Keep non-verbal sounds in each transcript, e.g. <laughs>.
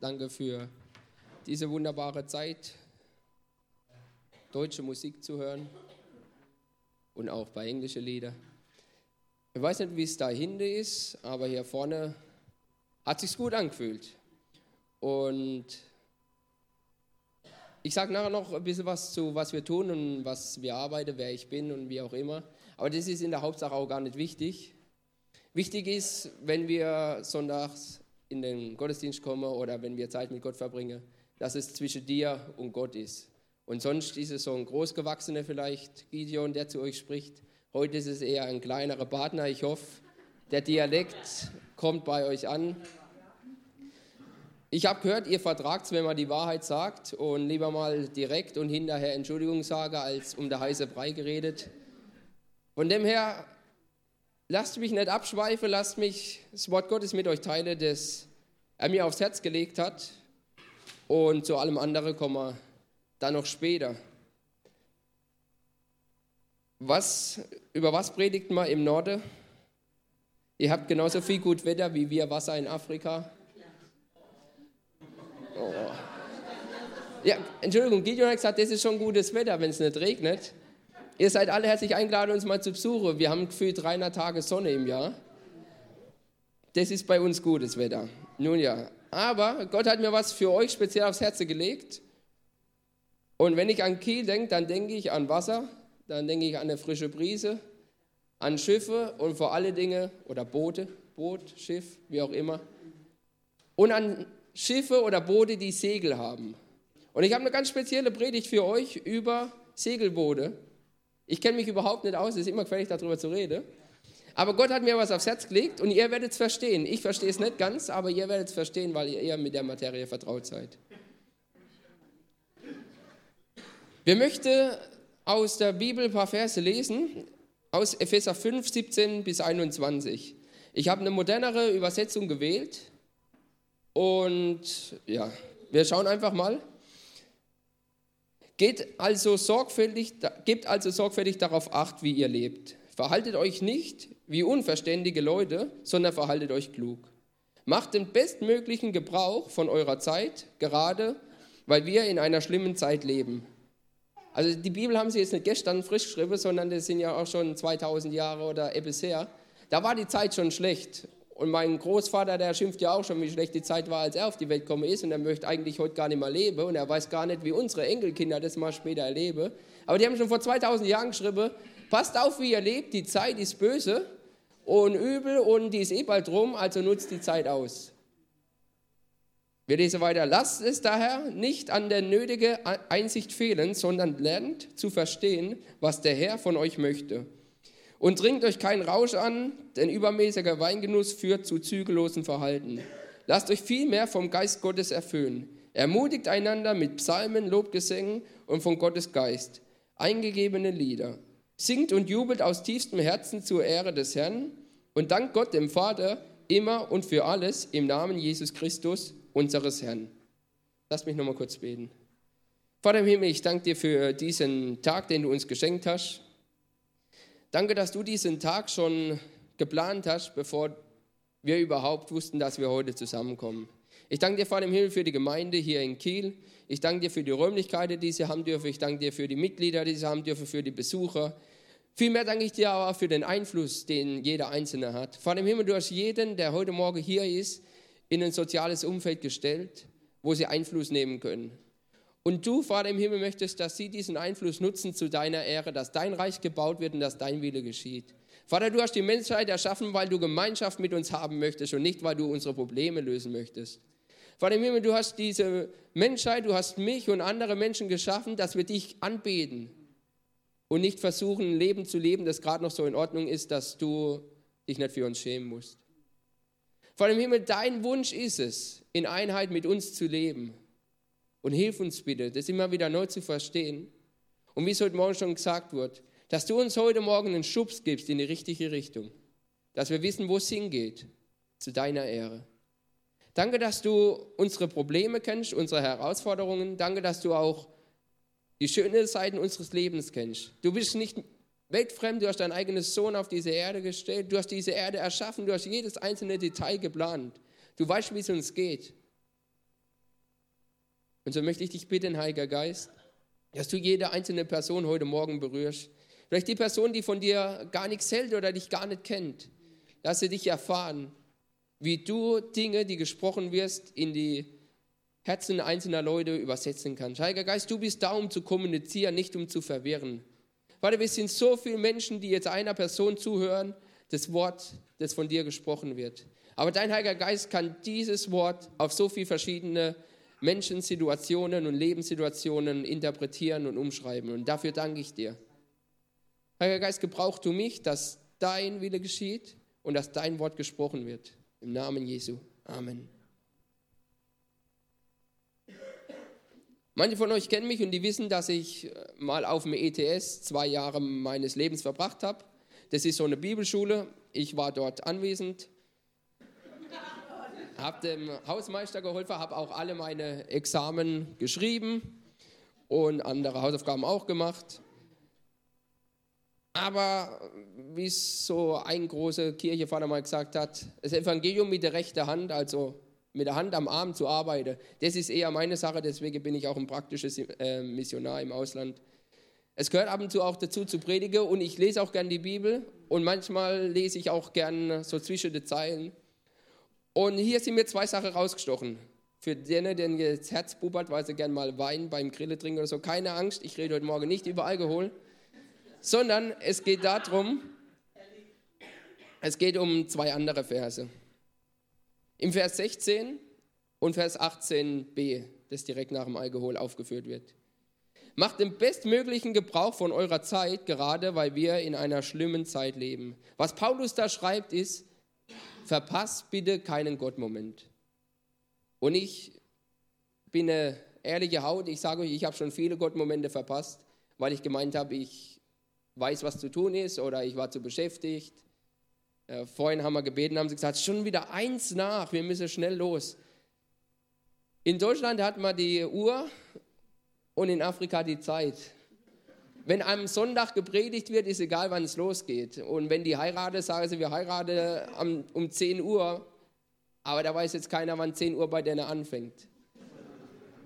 Danke für diese wunderbare Zeit, deutsche Musik zu hören und auch bei englischen Lieder. Ich weiß nicht, wie es da hinten ist, aber hier vorne hat sich gut angefühlt. Und ich sage nachher noch ein bisschen was zu, was wir tun und was wir arbeiten, wer ich bin und wie auch immer. Aber das ist in der Hauptsache auch gar nicht wichtig. Wichtig ist, wenn wir sonntags in den Gottesdienst kommen oder wenn wir Zeit mit Gott verbringen, dass es zwischen dir und Gott ist. Und sonst ist es so ein Großgewachsener vielleicht, Gideon, der zu euch spricht. Heute ist es eher ein kleinerer Partner. Ich hoffe, der Dialekt kommt bei euch an. Ich habe gehört, ihr vertragt wenn man die Wahrheit sagt und lieber mal direkt und hinterher Entschuldigung sage, als um der heiße Brei geredet. Von dem her lasst mich nicht abschweifen, lasst mich das Wort Gottes mit euch teilen, das er mir aufs Herz gelegt hat. Und zu allem anderen kommen wir dann noch später. Was, über was predigt man im Norden? Ihr habt genauso viel gut Wetter wie wir Wasser in Afrika. Oh. Ja, Entschuldigung, Gideon hat gesagt, das ist schon gutes Wetter, wenn es nicht regnet. Ihr seid alle herzlich eingeladen, uns mal zu besuchen. Wir haben gefühlt 300 Tage Sonne im Jahr. Das ist bei uns gutes Wetter. Nun ja, aber Gott hat mir was für euch speziell aufs Herz gelegt. Und wenn ich an Kiel denke, dann denke ich an Wasser, dann denke ich an eine frische Brise, an Schiffe und vor alle Dinge, oder Boote, Boot, Schiff, wie auch immer. Und an Schiffe oder Boote, die Segel haben. Und ich habe eine ganz spezielle Predigt für euch über Segelboote. Ich kenne mich überhaupt nicht aus, es ist immer gefährlich, darüber zu reden. Aber Gott hat mir was aufs Herz gelegt und ihr werdet es verstehen. Ich verstehe es nicht ganz, aber ihr werdet es verstehen, weil ihr eher mit der Materie vertraut seid. Wir möchten aus der Bibel ein paar Verse lesen, aus Epheser 5, 17 bis 21. Ich habe eine modernere Übersetzung gewählt und ja, wir schauen einfach mal. Geht also sorgfältig, gebt also sorgfältig darauf acht, wie ihr lebt. Verhaltet euch nicht wie unverständige Leute, sondern verhaltet euch klug. Macht den bestmöglichen Gebrauch von eurer Zeit, gerade weil wir in einer schlimmen Zeit leben. Also die Bibel haben sie jetzt nicht gestern frisch geschrieben, sondern das sind ja auch schon 2000 Jahre oder etwas her. Da war die Zeit schon schlecht. Und mein Großvater, der schimpft ja auch schon, wie schlecht die Zeit war, als er auf die Welt gekommen ist. Und er möchte eigentlich heute gar nicht mehr leben. Und er weiß gar nicht, wie unsere Enkelkinder das mal später erleben. Aber die haben schon vor 2000 Jahren geschrieben, passt auf, wie ihr lebt, die Zeit ist böse und übel und die ist eh bald rum, also nutzt die Zeit aus. Wir lesen weiter. Lasst es daher nicht an der nötigen Einsicht fehlen, sondern lernt zu verstehen, was der Herr von euch möchte und trinkt euch keinen Rausch an, denn übermäßiger Weingenuss führt zu zügellosen Verhalten. Lasst euch vielmehr vom Geist Gottes erfüllen. Ermutigt einander mit Psalmen, Lobgesängen und von Gottes Geist eingegebene Lieder. Singt und jubelt aus tiefstem Herzen zur Ehre des Herrn und dankt Gott dem Vater immer und für alles im Namen Jesus Christus, unseres Herrn. Lass mich nochmal kurz beten. Vater im Himmel, ich danke dir für diesen Tag, den du uns geschenkt hast. Danke, dass du diesen Tag schon geplant hast, bevor wir überhaupt wussten, dass wir heute zusammenkommen. Ich danke dir, Vater im Himmel, für die Gemeinde hier in Kiel. Ich danke dir für die Räumlichkeiten, die sie haben dürfen. Ich danke dir für die Mitglieder, die sie haben dürfen, für die Besucher. Vielmehr danke ich dir aber für den Einfluss, den jeder Einzelne hat. Vater im Himmel, du hast jeden, der heute Morgen hier ist, in ein soziales Umfeld gestellt, wo sie Einfluss nehmen können. Und du, Vater im Himmel, möchtest, dass sie diesen Einfluss nutzen zu deiner Ehre, dass dein Reich gebaut wird und dass dein Wille geschieht. Vater, du hast die Menschheit erschaffen, weil du Gemeinschaft mit uns haben möchtest und nicht, weil du unsere Probleme lösen möchtest. Vater im Himmel, du hast diese Menschheit, du hast mich und andere Menschen geschaffen, dass wir dich anbeten und nicht versuchen, ein Leben zu leben, das gerade noch so in Ordnung ist, dass du dich nicht für uns schämen musst. Vater im Himmel, dein Wunsch ist es, in Einheit mit uns zu leben. Und hilf uns bitte, das immer wieder neu zu verstehen. Und wie es heute Morgen schon gesagt wird, dass du uns heute Morgen einen Schubs gibst in die richtige Richtung. Dass wir wissen, wo es hingeht. Zu deiner Ehre. Danke, dass du unsere Probleme kennst, unsere Herausforderungen. Danke, dass du auch die schönen Seiten unseres Lebens kennst. Du bist nicht weltfremd, du hast deinen eigenen Sohn auf diese Erde gestellt, du hast diese Erde erschaffen, du hast jedes einzelne Detail geplant. Du weißt, wie es uns geht. Und so möchte ich dich bitten, Heiliger Geist, dass du jede einzelne Person heute Morgen berührst. Vielleicht die Person, die von dir gar nichts hält oder dich gar nicht kennt. Lass sie dich erfahren, wie du Dinge, die gesprochen wirst, in die Herzen einzelner Leute übersetzen kannst. Heiliger Geist, du bist da, um zu kommunizieren, nicht um zu verwirren. Vater, wir sind so viele Menschen, die jetzt einer Person zuhören, das Wort, das von dir gesprochen wird. Aber dein Heiliger Geist kann dieses Wort auf so viele verschiedene Menschen, Situationen und Lebenssituationen interpretieren und umschreiben. Und dafür danke ich dir. Heiliger Geist, gebrauch du mich, dass dein Wille geschieht und dass dein Wort gesprochen wird. Im Namen Jesu. Amen. Manche von euch kennen mich und die wissen, dass ich äh, mal auf dem ETS zwei Jahre meines Lebens verbracht habe. Das ist so eine Bibelschule. Ich war dort anwesend, habe dem Hausmeister geholfen, habe auch alle meine Examen geschrieben und andere Hausaufgaben auch gemacht. Aber wie es so ein großer Kirchevater mal gesagt hat, das Evangelium mit der rechten Hand, also mit der Hand am Arm zu arbeiten, das ist eher meine Sache, deswegen bin ich auch ein praktisches äh, Missionar im Ausland. Es gehört ab und zu auch dazu zu predigen und ich lese auch gern die Bibel und manchmal lese ich auch gern so zwischen den Zeilen. Und hier sind mir zwei Sachen rausgestochen. Für denen, denen jetzt Herz bubert, weil sie gern mal Wein beim Grille trinken oder so, keine Angst, ich rede heute Morgen nicht über Alkohol, sondern es geht darum, es geht um zwei andere Verse. Im Vers 16 und Vers 18b, das direkt nach dem Alkohol aufgeführt wird. Macht den bestmöglichen Gebrauch von eurer Zeit, gerade weil wir in einer schlimmen Zeit leben. Was Paulus da schreibt, ist, verpasst bitte keinen Gottmoment. Und ich bin eine ehrliche Haut, ich sage euch, ich habe schon viele Gottmomente verpasst, weil ich gemeint habe, ich weiß, was zu tun ist oder ich war zu beschäftigt äh, vorhin haben wir gebeten, haben sie gesagt, schon wieder eins nach, wir müssen schnell los. In Deutschland hat man die Uhr und in Afrika die Zeit. Wenn am Sonntag gepredigt wird, ist egal, wann es losgeht. Und wenn die heiraten, sagen sie, wir heiraten um 10 Uhr, aber da weiß jetzt keiner, wann 10 Uhr bei denen anfängt.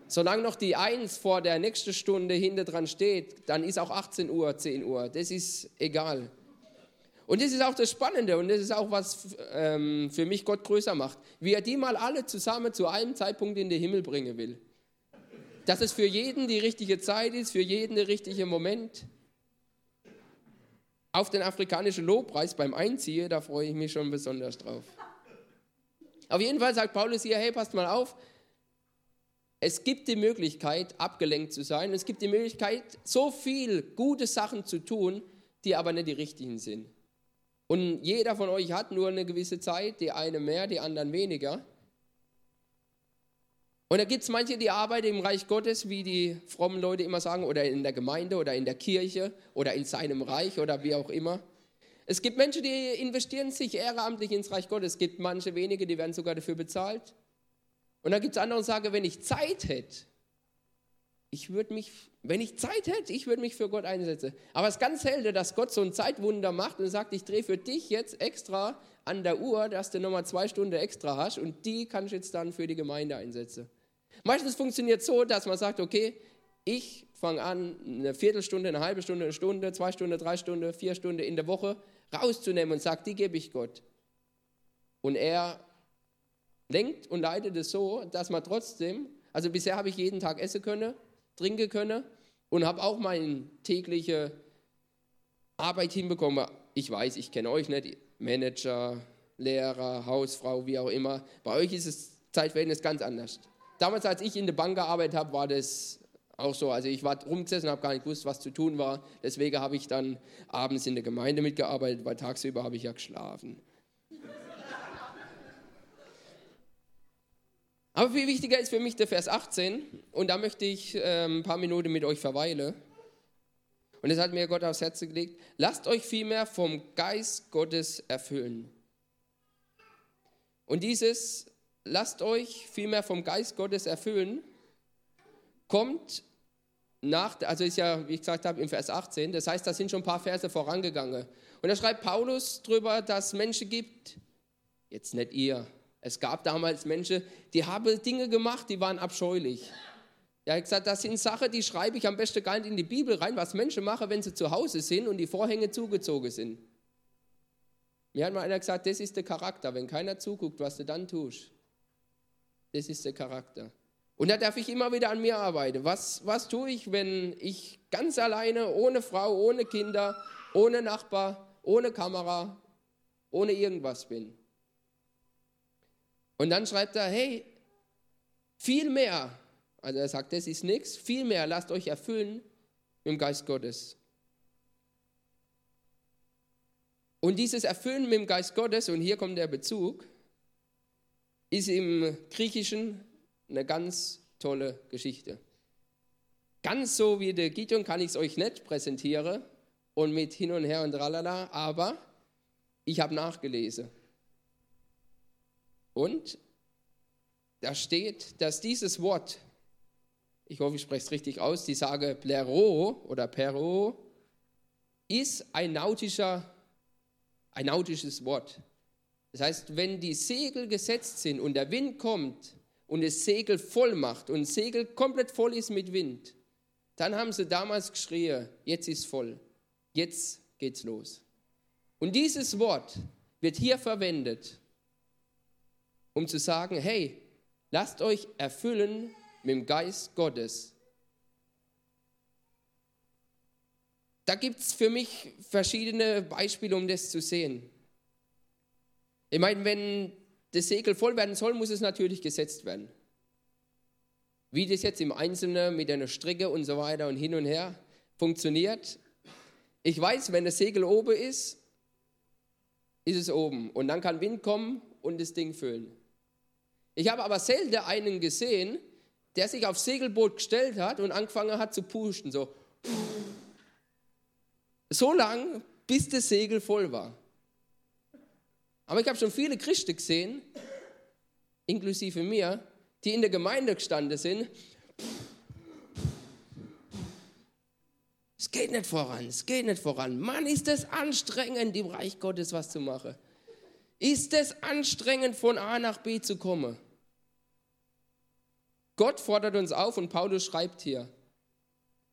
Solange noch die 1 vor der nächsten Stunde hinter dran steht, dann ist auch 18 Uhr, 10 Uhr. Das ist egal. Und das ist auch das Spannende und das ist auch, was ähm, für mich Gott größer macht. Wie er die mal alle zusammen zu einem Zeitpunkt in den Himmel bringen will. Dass es für jeden die richtige Zeit ist, für jeden der richtige Moment. Auf den afrikanischen Lobpreis beim Einziehen, da freue ich mich schon besonders drauf. Auf jeden Fall sagt Paulus hier, hey, passt mal auf, es gibt die Möglichkeit, abgelenkt zu sein. Es gibt die Möglichkeit, so viel gute Sachen zu tun, die aber nicht die richtigen sind. Und jeder von euch hat nur eine gewisse Zeit, die eine mehr, die anderen weniger. Und da gibt es manche, die arbeiten im Reich Gottes, wie die frommen Leute immer sagen, oder in der Gemeinde oder in der Kirche oder in seinem Reich oder wie auch immer. Es gibt Menschen, die investieren sich ehrenamtlich ins Reich Gottes. Es gibt manche wenige, die werden sogar dafür bezahlt. Und dann gibt es andere, die sagen, wenn ich Zeit hätte, ich würde mich, wenn ich Zeit hätte, ich würde mich für Gott einsetzen. Aber es ist ganz selten, dass Gott so ein Zeitwunder macht und sagt, ich drehe für dich jetzt extra an der Uhr, dass du nochmal zwei Stunden extra hast und die kann ich jetzt dann für die Gemeinde einsetzen. Meistens funktioniert es so, dass man sagt, okay, ich fange an, eine Viertelstunde, eine halbe Stunde, eine Stunde, zwei Stunden, drei Stunden, vier Stunden in der Woche rauszunehmen und sagt, die gebe ich Gott. Und er lenkt und leitet es so, dass man trotzdem, also bisher habe ich jeden Tag essen können, trinken können und habe auch meine tägliche Arbeit hinbekommen. Ich weiß, ich kenne euch nicht, Manager, Lehrer, Hausfrau, wie auch immer. Bei euch ist das Zeitverhältnis ganz anders. Damals, als ich in der Bank gearbeitet habe, war das auch so. Also ich war rumgesessen habe gar nicht gewusst, was zu tun war. Deswegen habe ich dann abends in der Gemeinde mitgearbeitet, weil tagsüber habe ich ja geschlafen. Aber viel wichtiger ist für mich der Vers 18 und da möchte ich äh, ein paar Minuten mit euch verweilen. Und das hat mir Gott aufs Herz gelegt. Lasst euch vielmehr vom Geist Gottes erfüllen. Und dieses, lasst euch vielmehr vom Geist Gottes erfüllen, kommt nach, also ist ja, wie ich gesagt habe, im Vers 18. Das heißt, da sind schon ein paar Verse vorangegangen. Und da schreibt Paulus drüber, dass es Menschen gibt, jetzt nicht ihr, es gab damals Menschen, die haben Dinge gemacht, die waren abscheulich. Er hat gesagt, das sind Sachen, die schreibe ich am besten gar nicht in die Bibel rein, was Menschen machen, wenn sie zu Hause sind und die Vorhänge zugezogen sind. Mir hat mal einer gesagt, das ist der Charakter. Wenn keiner zuguckt, was du dann tust, das ist der Charakter. Und da darf ich immer wieder an mir arbeiten. Was, was tue ich, wenn ich ganz alleine, ohne Frau, ohne Kinder, ohne Nachbar, ohne Kamera, ohne irgendwas bin? Und dann schreibt er, hey, viel mehr, also er sagt, das ist nichts, viel mehr lasst euch erfüllen dem Geist Gottes. Und dieses Erfüllen mit dem Geist Gottes, und hier kommt der Bezug, ist im Griechischen eine ganz tolle Geschichte. Ganz so wie der Gideon kann ich es euch nicht präsentieren und mit hin und her und tralala, aber ich habe nachgelesen. Und da steht, dass dieses Wort, ich hoffe, ich spreche es richtig aus, die sage Plero oder Pero, ist ein nautischer ein nautisches Wort. Das heißt, wenn die Segel gesetzt sind und der Wind kommt und das Segel voll macht und das Segel komplett voll ist mit Wind, dann haben sie damals geschrien, jetzt ist voll, jetzt geht's los. Und dieses Wort wird hier verwendet, um zu sagen, hey, lasst euch erfüllen mit dem Geist Gottes. Da gibt es für mich verschiedene Beispiele, um das zu sehen. Ich meine, wenn das Segel voll werden soll, muss es natürlich gesetzt werden. Wie das jetzt im Einzelnen mit einer Stricke und so weiter und hin und her funktioniert. Ich weiß, wenn das Segel oben ist, ist es oben. Und dann kann Wind kommen und das Ding füllen. Ich habe aber selten einen gesehen, der sich aufs Segelboot gestellt hat und angefangen hat zu pusten. So, so lang, bis das Segel voll war. Aber ich habe schon viele Christen gesehen, inklusive mir, die in der Gemeinde gestanden sind. Es geht nicht voran, es geht nicht voran. Mann, ist es anstrengend, im Reich Gottes was zu machen. Ist es anstrengend, von A nach B zu kommen? Gott fordert uns auf und Paulus schreibt hier,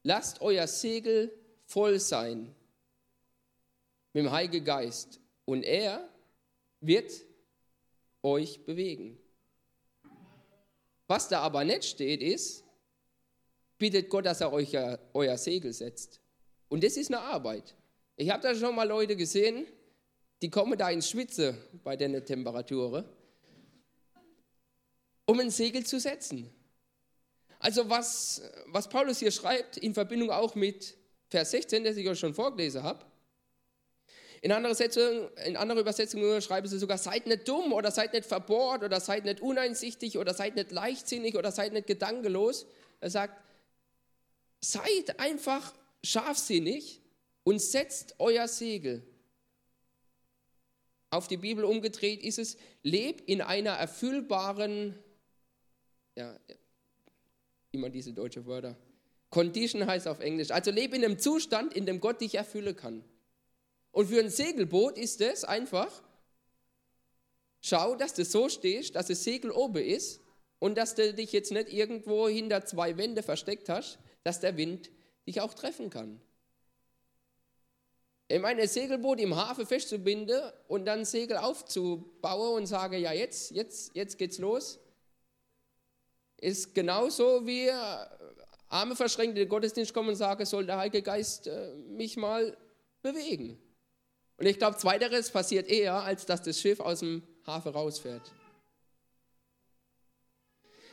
lasst euer Segel voll sein mit dem Heiligen Geist und er wird euch bewegen. Was da aber nicht steht, ist, bittet Gott, dass er euch euer Segel setzt. Und das ist eine Arbeit. Ich habe da schon mal Leute gesehen, die kommen da ins Schwitze bei den Temperaturen, um ein Segel zu setzen. Also was, was Paulus hier schreibt, in Verbindung auch mit Vers 16, das ich euch schon vorgelesen habe, in anderer, Setzung, in anderer Übersetzung schreiben sie sogar, seid nicht dumm oder seid nicht verbohrt oder seid nicht uneinsichtig oder seid nicht leichtsinnig oder seid nicht gedankenlos. Er sagt, seid einfach scharfsinnig und setzt euer Segel. Auf die Bibel umgedreht ist es, leb in einer erfüllbaren, ja, immer diese deutsche Wörter. Condition heißt auf Englisch. Also lebe in einem Zustand, in dem Gott dich erfüllen kann. Und für ein Segelboot ist es einfach, schau, dass du so stehst, dass das Segel oben ist und dass du dich jetzt nicht irgendwo hinter zwei Wände versteckt hast, dass der Wind dich auch treffen kann. Ich meine, ein Segelboot im Hafen festzubinden und dann Segel aufzubauen und sage, ja, jetzt, jetzt, jetzt geht's los, ist genauso wie Arme verschränkt in den Gottesdienst kommen und sagen, soll der Heilige Geist äh, mich mal bewegen. Und ich glaube, zweiteres passiert eher, als dass das Schiff aus dem Hafen rausfährt.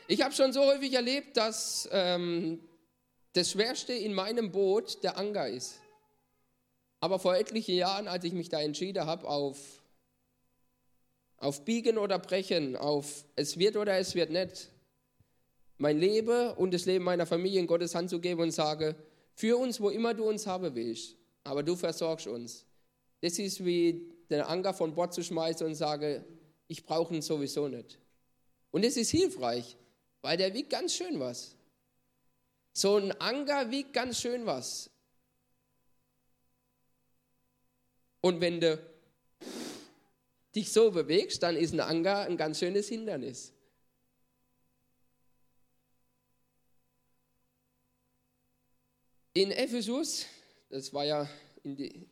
Ich habe schon so häufig erlebt, dass ähm, das Schwerste in meinem Boot der Anker ist. Aber vor etlichen Jahren, als ich mich da entschieden habe, auf, auf Biegen oder Brechen, auf es wird oder es wird nicht, mein Leben und das Leben meiner Familie in Gottes Hand zu geben und sage, für uns, wo immer du uns haben willst, aber du versorgst uns. Das ist wie den Anker von Bord zu schmeißen und sage, ich brauche ihn sowieso nicht. Und es ist hilfreich, weil der wiegt ganz schön was. So ein Anker wiegt ganz schön was. Und wenn du dich so bewegst, dann ist ein Anker ein ganz schönes Hindernis. In Ephesus, das war ja die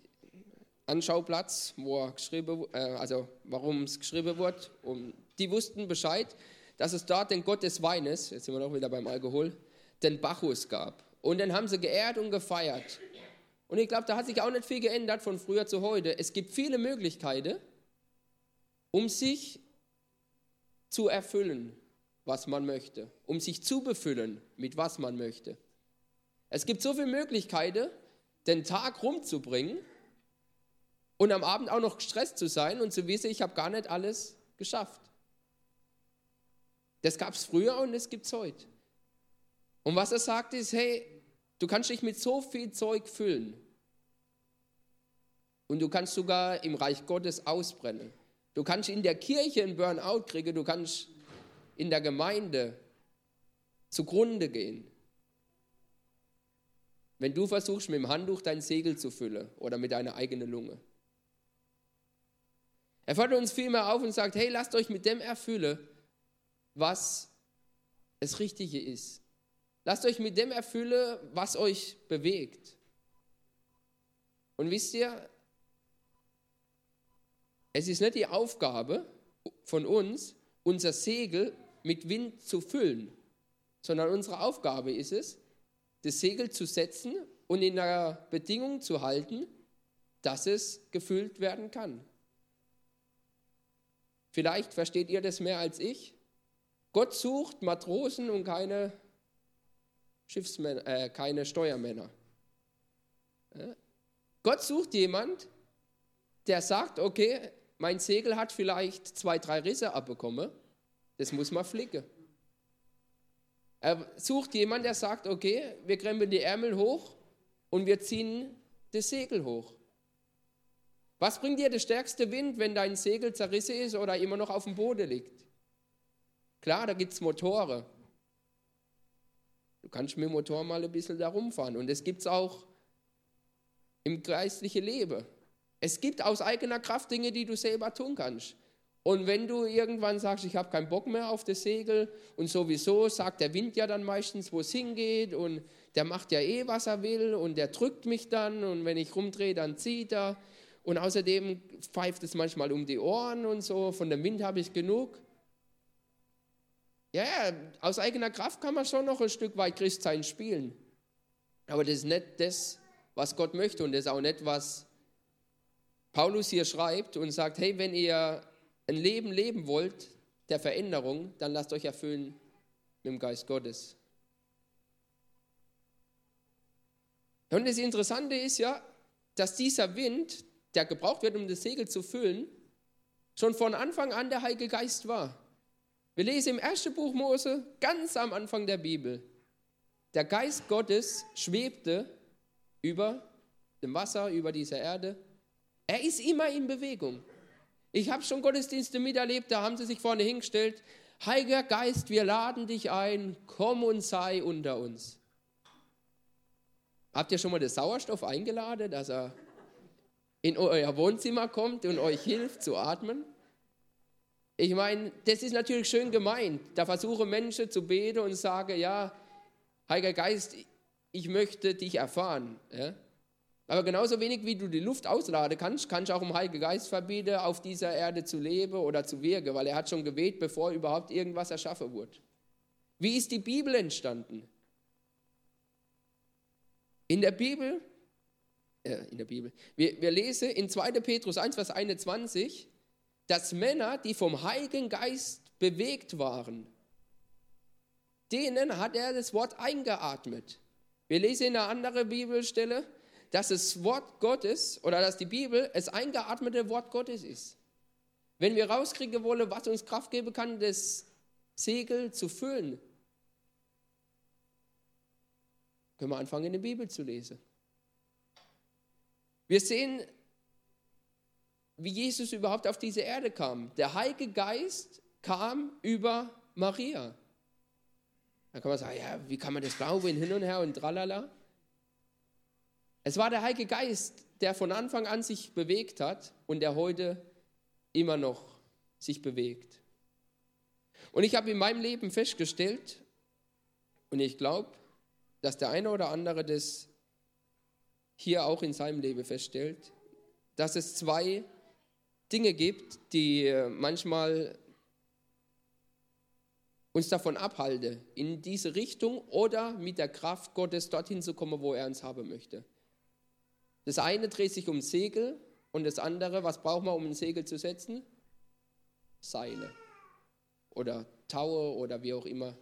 Anschauplatz, wo geschrieben, äh, also warum es geschrieben wurde, und die wussten Bescheid, dass es dort den Gott des Weines, jetzt sind wir noch wieder beim Alkohol, den Bacchus gab. Und den haben sie geehrt und gefeiert. Und ich glaube, da hat sich auch nicht viel geändert von früher zu heute. Es gibt viele Möglichkeiten, um sich zu erfüllen, was man möchte, um sich zu befüllen, mit was man möchte. Es gibt so viele Möglichkeiten, den Tag rumzubringen und am Abend auch noch gestresst zu sein und zu wissen, ich habe gar nicht alles geschafft. Das gab es früher und das gibt es heute. Und was er sagt ist, hey, du kannst dich mit so viel Zeug füllen. Und du kannst sogar im Reich Gottes ausbrennen. Du kannst in der Kirche einen Burnout kriegen, du kannst in der Gemeinde zugrunde gehen. Wenn du versuchst, mit dem Handtuch dein Segel zu füllen oder mit deiner eigenen Lunge. Er fordert uns vielmehr auf und sagt, hey, lasst euch mit dem erfüllen, was das Richtige ist. Lasst euch mit dem erfüllen, was euch bewegt. Und wisst ihr, es ist nicht die Aufgabe von uns, unser Segel mit Wind zu füllen, sondern unsere Aufgabe ist es, das Segel zu setzen und in einer Bedingung zu halten, dass es gefüllt werden kann. Vielleicht versteht ihr das mehr als ich. Gott sucht Matrosen und keine, Schiffsmänner, äh, keine Steuermänner. Gott sucht jemand, der sagt, okay, mein Segel hat vielleicht zwei, drei Risse abbekommen, das muss man flicken. Er sucht jemanden, der sagt, okay, wir krempeln die Ärmel hoch und wir ziehen das Segel hoch. Was bringt dir der stärkste Wind, wenn dein Segel zerrissen ist oder immer noch auf dem Boden liegt? Klar, da gibt es Motore. Du kannst mit dem Motor mal ein bisschen da rumfahren. Und es gibt es auch im geistlichen Leben. Es gibt aus eigener Kraft Dinge, die du selber tun kannst. Und wenn du irgendwann sagst, ich habe keinen Bock mehr auf das Segel und sowieso sagt der Wind ja dann meistens, wo es hingeht und der macht ja eh, was er will und der drückt mich dann und wenn ich rumdrehe, dann zieht er und außerdem pfeift es manchmal um die Ohren und so, von dem Wind habe ich genug. Ja, aus eigener Kraft kann man schon noch ein Stück weit Christsein spielen. Aber das ist nicht das, was Gott möchte und das ist auch nicht, was Paulus hier schreibt und sagt, hey, wenn ihr ein Leben leben wollt der Veränderung, dann lasst euch erfüllen mit dem Geist Gottes. Und das Interessante ist ja, dass dieser Wind, der gebraucht wird, um das Segel zu füllen, schon von Anfang an der Heilige Geist war. Wir lesen im ersten Buch Mose, ganz am Anfang der Bibel, der Geist Gottes schwebte über dem Wasser, über dieser Erde er ist immer in Bewegung. Ich habe schon Gottesdienste miterlebt, da haben sie sich vorne hingestellt. Heiliger Geist, wir laden dich ein, komm und sei unter uns. Habt ihr schon mal den Sauerstoff eingeladen, dass er in euer Wohnzimmer kommt und euch hilft zu atmen? Ich meine, das ist natürlich schön gemeint. Da versuchen Menschen zu beten und sagen, ja, Heiliger Geist, ich möchte dich erfahren. Ja? Aber genauso wenig wie du die Luft ausladen kannst, kannst du auch im Heiligen Geist verbieten, auf dieser Erde zu leben oder zu wirken, weil er hat schon gebetet, bevor überhaupt irgendwas erschaffen wurde. Wie ist die Bibel entstanden? In der Bibel, äh, in der Bibel, wir, wir lesen in 2. Petrus 1, Vers 21, dass Männer, die vom Heiligen Geist bewegt waren, denen hat er das Wort eingeatmet. Wir lesen in einer anderen Bibelstelle, dass das Wort Gottes oder dass die Bibel das eingeatmete Wort Gottes ist. Wenn wir rauskriegen wollen, was uns Kraft geben kann, das Segel zu füllen, können wir anfangen, in der Bibel zu lesen. Wir sehen, wie Jesus überhaupt auf diese Erde kam. Der Heilige Geist kam über Maria. Da kann man sagen, ja, wie kann man das glauben, hin und her und tralala. Es war der Heilige Geist, der von Anfang an sich bewegt hat und der heute immer noch sich bewegt. Und ich habe in meinem Leben festgestellt, und ich glaube, dass der eine oder andere das hier auch in seinem Leben feststellt, dass es zwei Dinge gibt, die äh, manchmal uns davon abhalten, in diese Richtung oder mit der Kraft Gottes dorthin zu kommen, wo er uns haben möchte. Das eine dreht sich um Segel und das andere, was braucht man, um ein Segel zu setzen? Seile oder Taue oder wie auch immer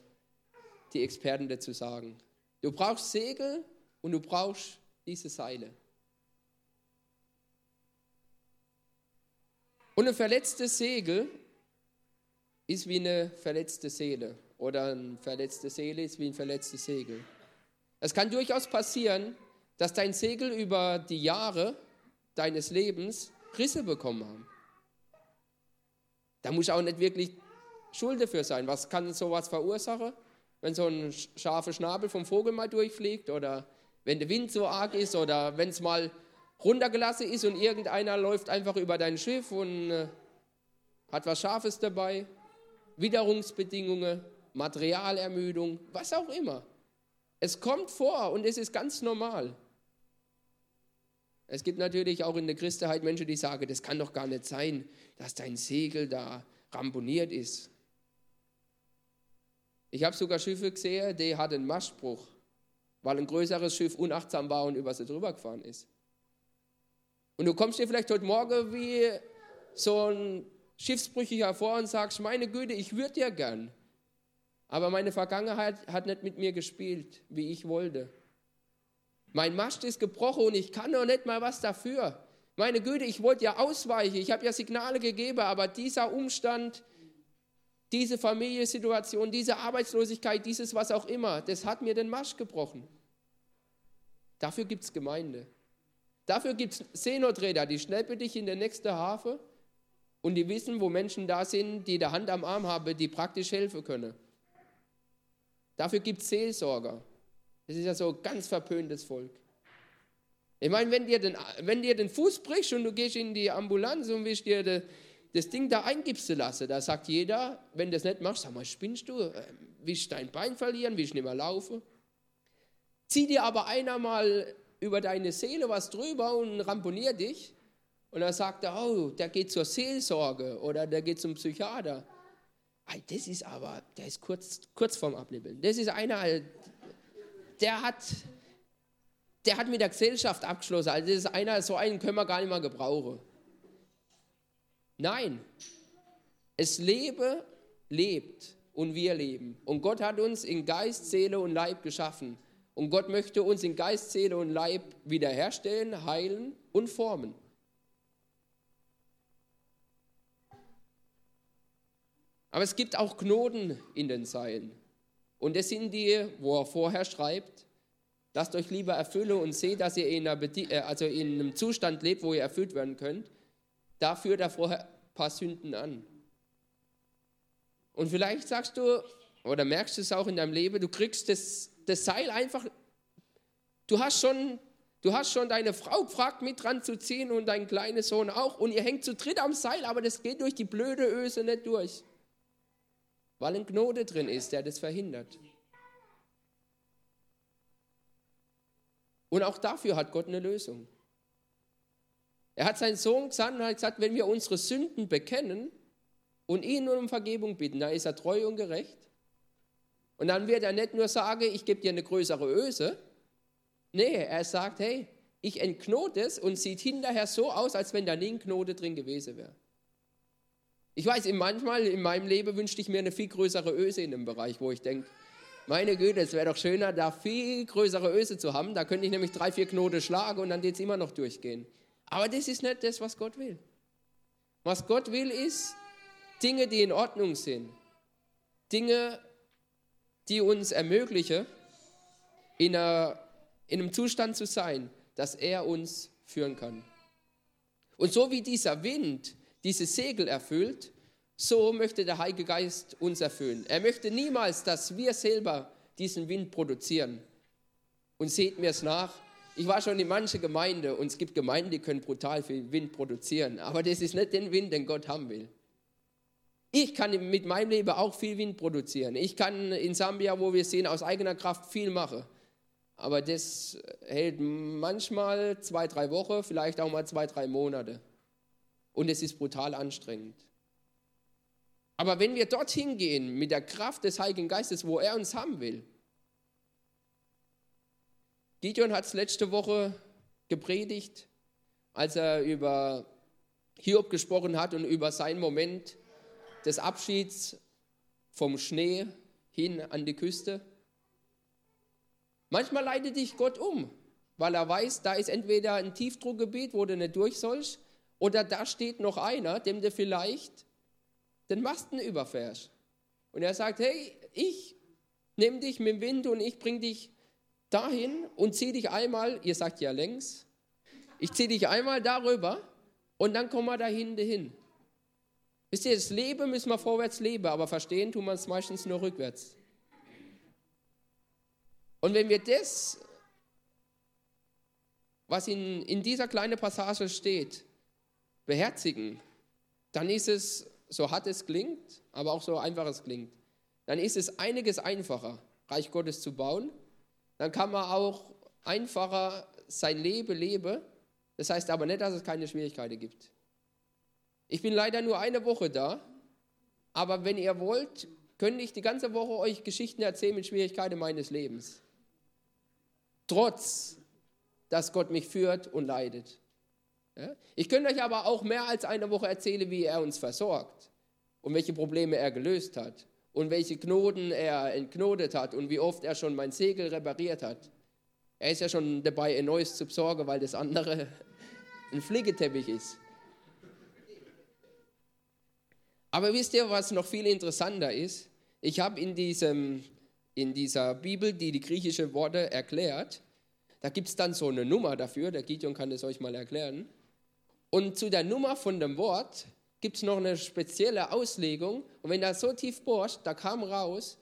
die Experten dazu sagen. Du brauchst Segel und du brauchst diese Seile. Und ein verletztes Segel ist wie eine verletzte Seele oder eine verletzte Seele ist wie ein verletztes Segel. Es kann durchaus passieren, dass dein Segel über die Jahre deines Lebens Risse bekommen haben. Da muss auch nicht wirklich Schuld dafür sein. Was kann sowas verursachen? Wenn so ein scharfer Schnabel vom Vogel mal durchfliegt oder wenn der Wind so arg ist oder wenn es mal runtergelassen ist und irgendeiner läuft einfach über dein Schiff und äh, hat was Scharfes dabei, Witterungsbedingungen, Materialermüdung, was auch immer. Es kommt vor und es ist ganz normal. Es gibt natürlich auch in der Christenheit Menschen, die sagen, das kann doch gar nicht sein, dass dein Segel da ramponiert ist. Ich habe sogar Schiffe gesehen, die hatten einen Mastbruch, weil ein größeres Schiff unachtsam war und über sie drüber gefahren ist. Und du kommst dir vielleicht heute Morgen wie so ein Schiffsbrüchiger vor und sagst, meine Güte, ich würde dir gern. Aber meine Vergangenheit hat nicht mit mir gespielt, wie ich wollte. Mein Mast ist gebrochen und ich kann noch nicht mal was dafür. Meine Güte, ich wollte ja ausweichen, ich habe ja Signale gegeben, aber dieser Umstand, diese Familiensituation, diese Arbeitslosigkeit, dieses was auch immer, das hat mir den Marsch gebrochen. Dafür gibt es Gemeinde. Dafür gibt es Seenoträder, die schleppen dich in den nächsten Hafen und die wissen, wo Menschen da sind, die der Hand am Arm haben, die praktisch helfen können. Dafür gibt es Seelsorger. Das ist ja so ein ganz verpöntes Volk. Ich meine, wenn dir, den, wenn dir den Fuß brichst und du gehst in die Ambulanz und willst dir de, das Ding da eingipsen lassen, da sagt jeder, wenn du das nicht machst, sag mal, spinnst du? Ähm, willst du dein Bein verlieren? Willst du nicht mehr laufen? Zieh dir aber einer mal über deine Seele was drüber und ramponier dich. Und dann sagt er, oh, der geht zur Seelsorge oder der geht zum Psychiater. Das ist aber, der ist kurz, kurz vorm Abnibbeln. Das ist einer, der hat, der hat mit der Gesellschaft abgeschlossen. Also das ist einer, so einen können wir gar nicht mehr gebrauchen. Nein, es lebe, lebt und wir leben. Und Gott hat uns in Geist, Seele und Leib geschaffen. Und Gott möchte uns in Geist, Seele und Leib wiederherstellen, heilen und formen. Aber es gibt auch Knoten in den Seilen. Und das sind die, wo er vorher schreibt, lasst euch lieber erfüllen und seht, dass ihr in, einer äh, also in einem Zustand lebt, wo ihr erfüllt werden könnt. Da führt er vorher ein paar Sünden an. Und vielleicht sagst du, oder merkst du es auch in deinem Leben, du kriegst das, das Seil einfach, du hast schon Du hast schon deine Frau gefragt, mit dran zu ziehen und deinen kleinen Sohn auch. Und ihr hängt zu dritt am Seil, aber das geht durch die blöde Öse nicht durch weil ein Gnode drin ist, der das verhindert. Und auch dafür hat Gott eine Lösung. Er hat seinen Sohn gesandt und hat gesagt, wenn wir unsere Sünden bekennen und ihn um Vergebung bitten, dann ist er treu und gerecht. Und dann wird er nicht nur sagen, ich gebe dir eine größere Öse. Nee, er sagt, hey, ich entknote es und sieht hinterher so aus, als wenn da nie ein Knote drin gewesen wäre. Ich weiß, manchmal in meinem Leben wünschte ich mir eine viel größere Öse in dem Bereich, wo ich denke, meine Güte, es wäre doch schöner, da viel größere Öse zu haben. Da könnte ich nämlich drei, vier Knoten schlagen und dann wird es immer noch durchgehen. Aber das ist nicht das, was Gott will. Was Gott will, ist Dinge, die in Ordnung sind. Dinge, die uns ermöglichen, in, einer, in einem Zustand zu sein, dass er uns führen kann. Und so wie dieser Wind dieses Segel erfüllt, so möchte der Heilige Geist uns erfüllen. Er möchte niemals, dass wir selber diesen Wind produzieren. Und seht mir es nach, ich war schon in manche Gemeinde und es gibt Gemeinden, die können brutal viel Wind produzieren, aber das ist nicht den Wind, den Gott haben will. Ich kann mit meinem Leben auch viel Wind produzieren. Ich kann in Sambia, wo wir sehen, aus eigener Kraft viel machen. Aber das hält manchmal zwei, drei Wochen, vielleicht auch mal zwei, drei Monate. Und es ist brutal anstrengend. Aber wenn wir dorthin gehen mit der Kraft des Heiligen Geistes, wo er uns haben will. Gideon hat es letzte Woche gepredigt, als er über Hiob gesprochen hat und über seinen Moment des Abschieds vom Schnee hin an die Küste. Manchmal leitet dich Gott um, weil er weiß, da ist entweder ein Tiefdruckgebiet, wo du nicht durch sollst, oder da steht noch einer, dem du vielleicht den Masten überfährst. Und er sagt, hey, ich nehme dich mit dem Wind und ich bringe dich dahin und ziehe dich einmal, ihr sagt ja längs, ich ziehe dich einmal darüber und dann kommen wir da hinten hin. Wisst ihr, das Leben müssen wir vorwärts leben, aber verstehen tun wir es meistens nur rückwärts. Und wenn wir das, was in, in dieser kleinen Passage steht, beherzigen, dann ist es, so hart es klingt, aber auch so einfach es klingt, dann ist es einiges einfacher, Reich Gottes zu bauen. Dann kann man auch einfacher sein Leben leben. Das heißt aber nicht, dass es keine Schwierigkeiten gibt. Ich bin leider nur eine Woche da, aber wenn ihr wollt, könnte ich die ganze Woche euch Geschichten erzählen mit Schwierigkeiten meines Lebens trotz dass Gott mich führt und leidet. Ich könnte euch aber auch mehr als eine Woche erzählen, wie er uns versorgt und welche Probleme er gelöst hat und welche Knoten er entknotet hat und wie oft er schon mein Segel repariert hat. Er ist ja schon dabei, ein neues zu besorgen, weil das andere <laughs> ein Fliegeteppich ist. Aber wisst ihr, was noch viel interessanter ist? Ich habe in in dieser Bibel, die die griechischen Worte erklärt. Da gibt es dann so eine Nummer dafür, der Gideon kann es euch mal erklären. Und zu der Nummer von dem Wort gibt es noch eine spezielle Auslegung. Und wenn das so tief bohrt, da kam raus,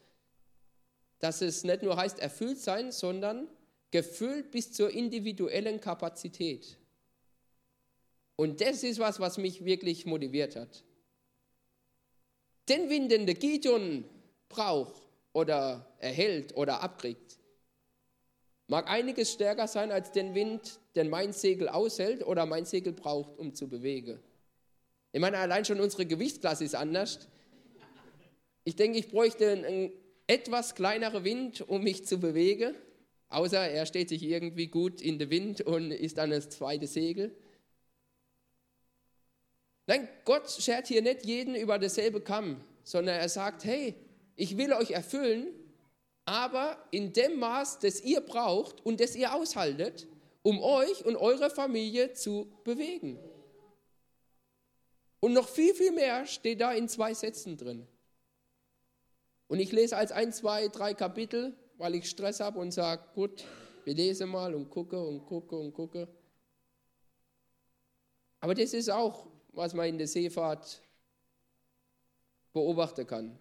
dass es nicht nur heißt erfüllt sein, sondern gefüllt bis zur individuellen Kapazität. Und das ist was, was mich wirklich motiviert hat. Den Wind, den der Gideon braucht, oder erhält oder abkriegt. Mag einiges stärker sein als den Wind, den mein Segel aushält oder mein Segel braucht, um zu bewegen. Ich meine, allein schon unsere Gewichtsklasse ist anders. Ich denke, ich bräuchte einen etwas kleineren Wind, um mich zu bewegen, außer er steht sich irgendwie gut in den Wind und ist dann das zweite Segel. Nein, Gott schert hier nicht jeden über dasselbe Kamm, sondern er sagt, hey, ich will euch erfüllen, aber in dem Maß, das ihr braucht und das ihr aushaltet, um euch und eure Familie zu bewegen. Und noch viel, viel mehr steht da in zwei Sätzen drin. Und ich lese als ein, zwei, drei Kapitel, weil ich Stress habe und sage, gut, wir lesen mal und gucke und gucke und gucke. Aber das ist auch, was man in der Seefahrt beobachten kann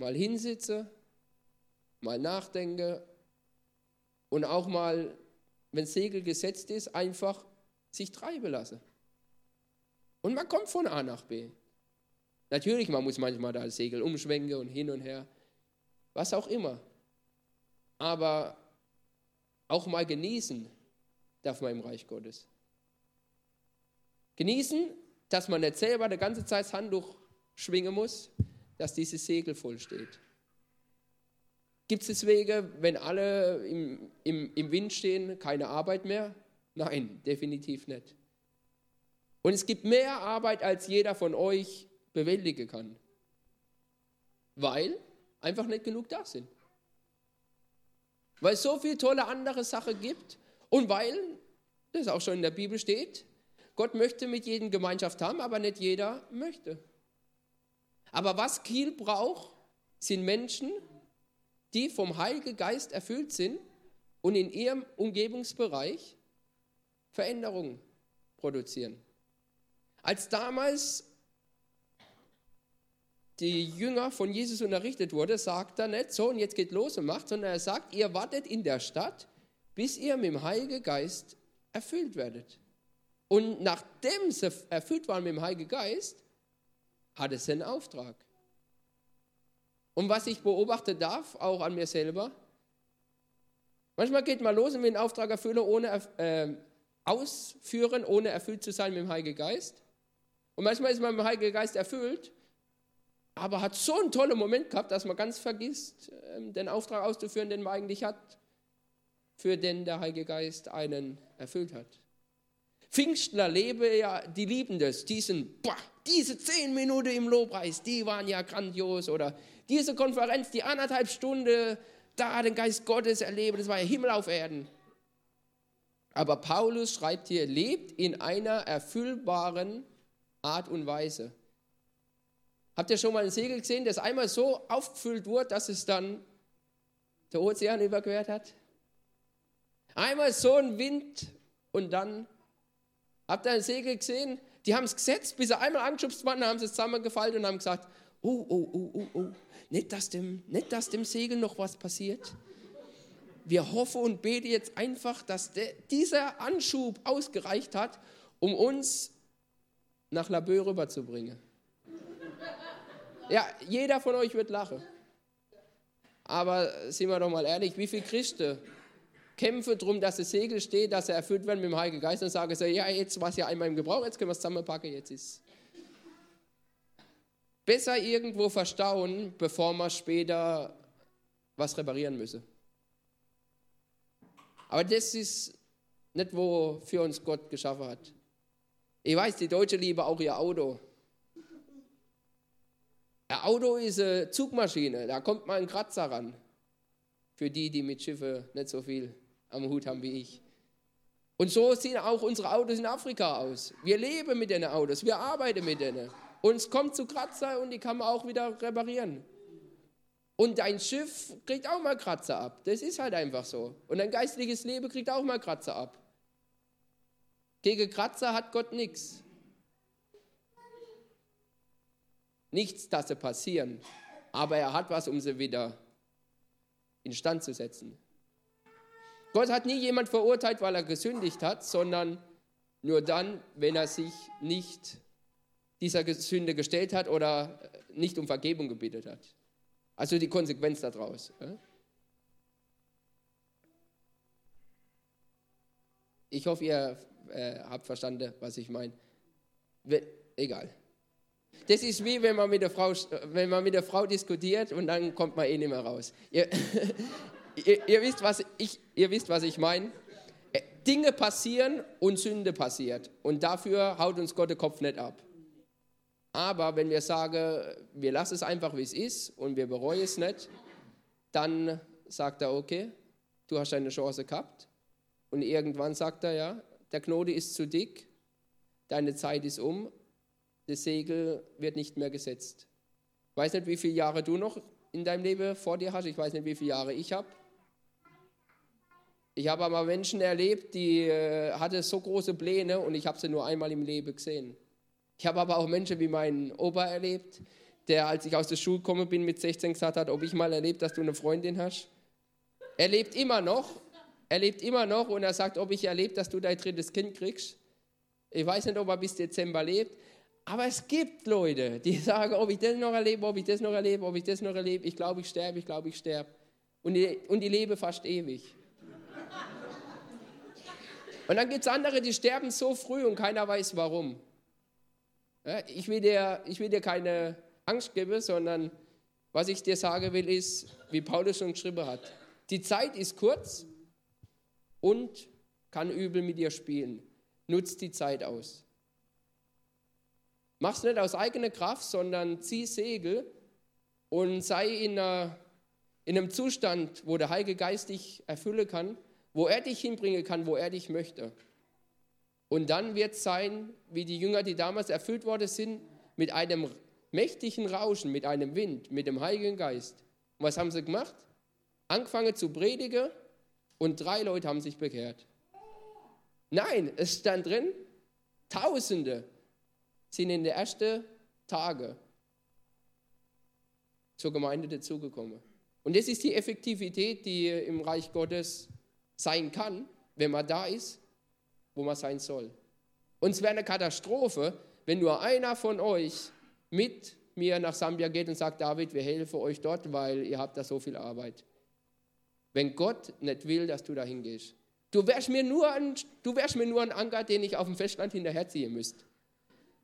mal hinsitze, mal nachdenke und auch mal, wenn Segel gesetzt ist, einfach sich treiben lasse. Und man kommt von A nach B. Natürlich, man muss manchmal da Segel umschwenken und hin und her, was auch immer. Aber auch mal genießen darf man im Reich Gottes. Genießen, dass man nicht selber die ganze Zeit das Handtuch schwingen muss, dass dieses Segel voll steht. Gibt es Wege, wenn alle im, im, im Wind stehen, keine Arbeit mehr? Nein, definitiv nicht. Und es gibt mehr Arbeit, als jeder von euch bewältigen kann. Weil einfach nicht genug da sind. Weil es so viele tolle andere Sachen gibt und weil, das auch schon in der Bibel steht, Gott möchte mit jedem Gemeinschaft haben, aber nicht jeder möchte. Aber was Kiel braucht, sind Menschen, die vom Heiligen Geist erfüllt sind und in ihrem Umgebungsbereich Veränderungen produzieren. Als damals die Jünger von Jesus unterrichtet wurde, sagt er nicht so und jetzt geht los und macht, sondern er sagt, ihr wartet in der Stadt, bis ihr mit dem Heiligen Geist erfüllt werdet. Und nachdem sie erfüllt waren mit dem Heiligen Geist, hat es einen Auftrag. Und was ich beobachten darf, auch an mir selber, Manchmal geht man los und will einen Auftrag erfüllen, ohne äh, ausführen, ohne erfüllt zu sein mit dem Heiligen Geist. Und manchmal ist man mit Heiligen Geist erfüllt, aber hat so einen tollen Moment gehabt, dass man ganz vergisst, ähm, den Auftrag auszuführen, den man eigentlich hat, für den der Heilige Geist einen erfüllt hat. Pfingstler lebe ja, die lieben das, diesen, boah, diese zehn Minuten im Lobpreis, die waren ja grandios. Oder diese Konferenz, die anderthalb Stunden da den Geist Gottes erleben, das war ja Himmel auf Erden. Aber Paulus schreibt hier, lebt in einer erfüllbaren Art und Weise. Habt ihr schon mal ein Segel gesehen, das einmal so aufgefüllt wurde, dass es dann der Ozean überquert hat? Einmal so ein Wind und dann habt ihr ein Segel gesehen? Die haben es gesetzt, bis er einmal angeschubst war, dann haben sie es zusammengefallen und haben gesagt, oh, oh, oh, oh, oh, nicht dass, dem, nicht, dass dem Segel noch was passiert. Wir hoffen und beten jetzt einfach, dass der, dieser Anschub ausgereicht hat, um uns nach Labö rüberzubringen. Ja, jeder von euch wird lachen. Aber sind wir doch mal ehrlich, wie viele Christen kämpfen darum, dass das Segel steht, dass er erfüllt wird mit dem Heiligen Geist und sagen so, ja, jetzt war es ja einmal im Gebrauch, jetzt können wir es zusammenpacken, jetzt ist Besser irgendwo verstauen, bevor wir später was reparieren müssen. Aber das ist nicht, wofür uns Gott geschaffen hat. Ich weiß, die Deutschen lieben auch ihr Auto. Ein Auto ist eine Zugmaschine, da kommt mal ein Kratzer ran. Für die, die mit Schiffen nicht so viel am Hut haben wie ich. Und so sehen auch unsere Autos in Afrika aus. Wir leben mit den Autos, wir arbeiten mit denen. Und es kommt zu Kratzer und die kann man auch wieder reparieren. Und dein Schiff kriegt auch mal Kratzer ab. Das ist halt einfach so. Und dein geistliches Leben kriegt auch mal Kratzer ab. Gegen Kratzer hat Gott nichts. Nichts, dass sie passieren. Aber er hat was, um sie wieder instand zu setzen. Gott hat nie jemand verurteilt, weil er gesündigt hat, sondern nur dann, wenn er sich nicht dieser Sünde gestellt hat oder nicht um Vergebung gebetet hat. Also die Konsequenz daraus. Ich hoffe, ihr äh, habt verstanden, was ich meine. Egal. Das ist wie wenn man, mit der Frau, wenn man mit der Frau diskutiert und dann kommt man eh nicht mehr raus. Ihr, <laughs> ihr, ihr wisst, was ich, ihr wisst, was ich meine. Äh, Dinge passieren und Sünde passiert. Und dafür haut uns Gott den Kopf nicht ab. Aber wenn wir sagen, wir lassen es einfach, wie es ist und wir bereuen es nicht, dann sagt er, okay, du hast eine Chance gehabt. Und irgendwann sagt er, ja, der Knote ist zu dick, deine Zeit ist um, das Segel wird nicht mehr gesetzt. Ich weiß nicht, wie viele Jahre du noch in deinem Leben vor dir hast, ich weiß nicht, wie viele Jahre ich habe. Ich habe aber Menschen erlebt, die äh, hatten so große Pläne und ich habe sie nur einmal im Leben gesehen. Ich habe aber auch Menschen wie meinen Opa erlebt, der, als ich aus der Schule gekommen bin, mit 16 gesagt hat, ob ich mal erlebt, dass du eine Freundin hast. Er lebt immer noch, er lebt immer noch und er sagt, ob ich erlebt, dass du dein drittes Kind kriegst. Ich weiß nicht, ob er bis Dezember lebt, aber es gibt Leute, die <laughs> sagen, ob ich das noch erlebe, ob ich das noch erlebe, ob ich das noch erlebe. Ich glaube, ich sterbe, ich glaube, ich sterbe. Und die, und die lebe fast ewig. Und dann gibt es andere, die sterben so früh und keiner weiß warum. Ich will, dir, ich will dir keine Angst geben, sondern was ich dir sagen will, ist, wie Paulus schon geschrieben hat, die Zeit ist kurz und kann übel mit dir spielen. Nutzt die Zeit aus. Mach es nicht aus eigener Kraft, sondern zieh Segel und sei in, einer, in einem Zustand, wo der Heilige Geist dich erfüllen kann, wo er dich hinbringen kann, wo er dich möchte. Und dann wird es sein, wie die Jünger, die damals erfüllt worden sind, mit einem mächtigen Rauschen, mit einem Wind, mit dem Heiligen Geist. Und was haben sie gemacht? Angefangen zu predigen und drei Leute haben sich bekehrt. Nein, es stand drin, Tausende sind in den ersten Tagen zur Gemeinde dazugekommen. Und das ist die Effektivität, die im Reich Gottes sein kann, wenn man da ist wo man sein soll. Und es wäre eine Katastrophe, wenn nur einer von euch mit mir nach Sambia geht und sagt, David, wir helfen euch dort, weil ihr habt da so viel Arbeit. Wenn Gott nicht will, dass du dahin gehst. Du wärst mir nur ein, du wärst mir nur ein Anker, den ich auf dem Festland hinterherziehen müsste.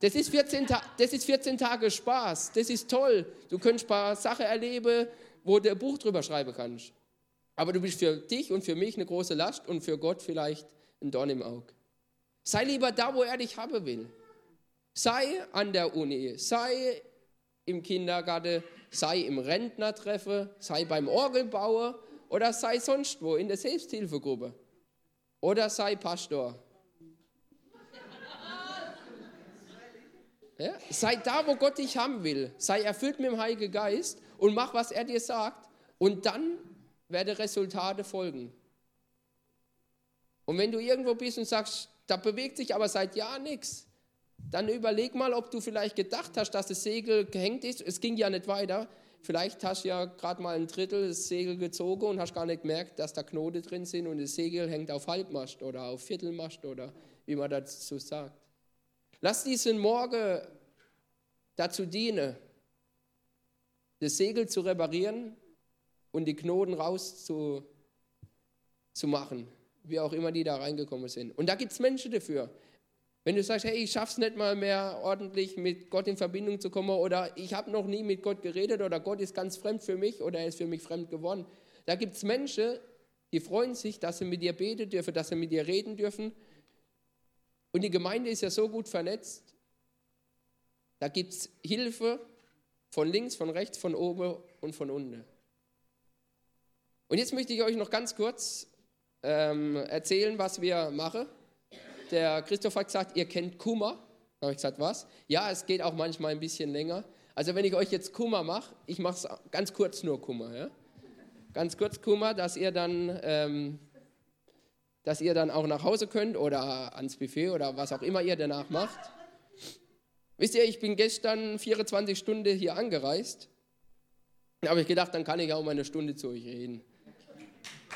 Das ist, 14 das ist 14 Tage Spaß, das ist toll. Du könntest ein paar Sachen erleben, wo du ein Buch drüber schreiben kannst. Aber du bist für dich und für mich eine große Last und für Gott vielleicht ein Dorn im Auge. Sei lieber da, wo er dich haben will. Sei an der Uni, sei im Kindergarten, sei im Rentnertreffen, sei beim Orgelbauer oder sei sonst wo in der Selbsthilfegruppe oder sei Pastor. Ja? Sei da, wo Gott dich haben will. Sei erfüllt mit dem Heiligen Geist und mach, was er dir sagt. Und dann werden Resultate folgen. Und wenn du irgendwo bist und sagst, da bewegt sich aber seit Jahren nichts, dann überleg mal, ob du vielleicht gedacht hast, dass das Segel gehängt ist. Es ging ja nicht weiter. Vielleicht hast du ja gerade mal ein Drittel des Segel gezogen und hast gar nicht gemerkt, dass da Knoten drin sind und das Segel hängt auf Halbmast oder auf Viertelmast oder wie man dazu sagt. Lass diesen Morgen dazu dienen, das Segel zu reparieren und die Knoten rauszumachen, wie auch immer die da reingekommen sind. Und da gibt es Menschen dafür. Wenn du sagst, hey, ich schaff's nicht mal mehr ordentlich mit Gott in Verbindung zu kommen oder ich habe noch nie mit Gott geredet oder Gott ist ganz fremd für mich oder er ist für mich fremd geworden. Da gibt es Menschen, die freuen sich, dass sie mit dir beten dürfen, dass sie mit dir reden dürfen. Und die Gemeinde ist ja so gut vernetzt. Da gibt es Hilfe von links, von rechts, von oben und von unten. Und jetzt möchte ich euch noch ganz kurz ähm, erzählen, was wir machen der Christoph hat gesagt, ihr kennt Kummer. Da habe ich gesagt, was? Ja, es geht auch manchmal ein bisschen länger. Also wenn ich euch jetzt Kummer mache, ich mache es ganz kurz nur Kummer. Ja? Ganz kurz Kummer, dass ihr dann... Ähm, dass ihr dann auch nach Hause könnt oder ans Buffet oder was auch immer ihr danach macht. Wisst ihr, ich bin gestern 24 Stunden hier angereist. Da habe ich gedacht, dann kann ich auch mal eine Stunde zu euch reden.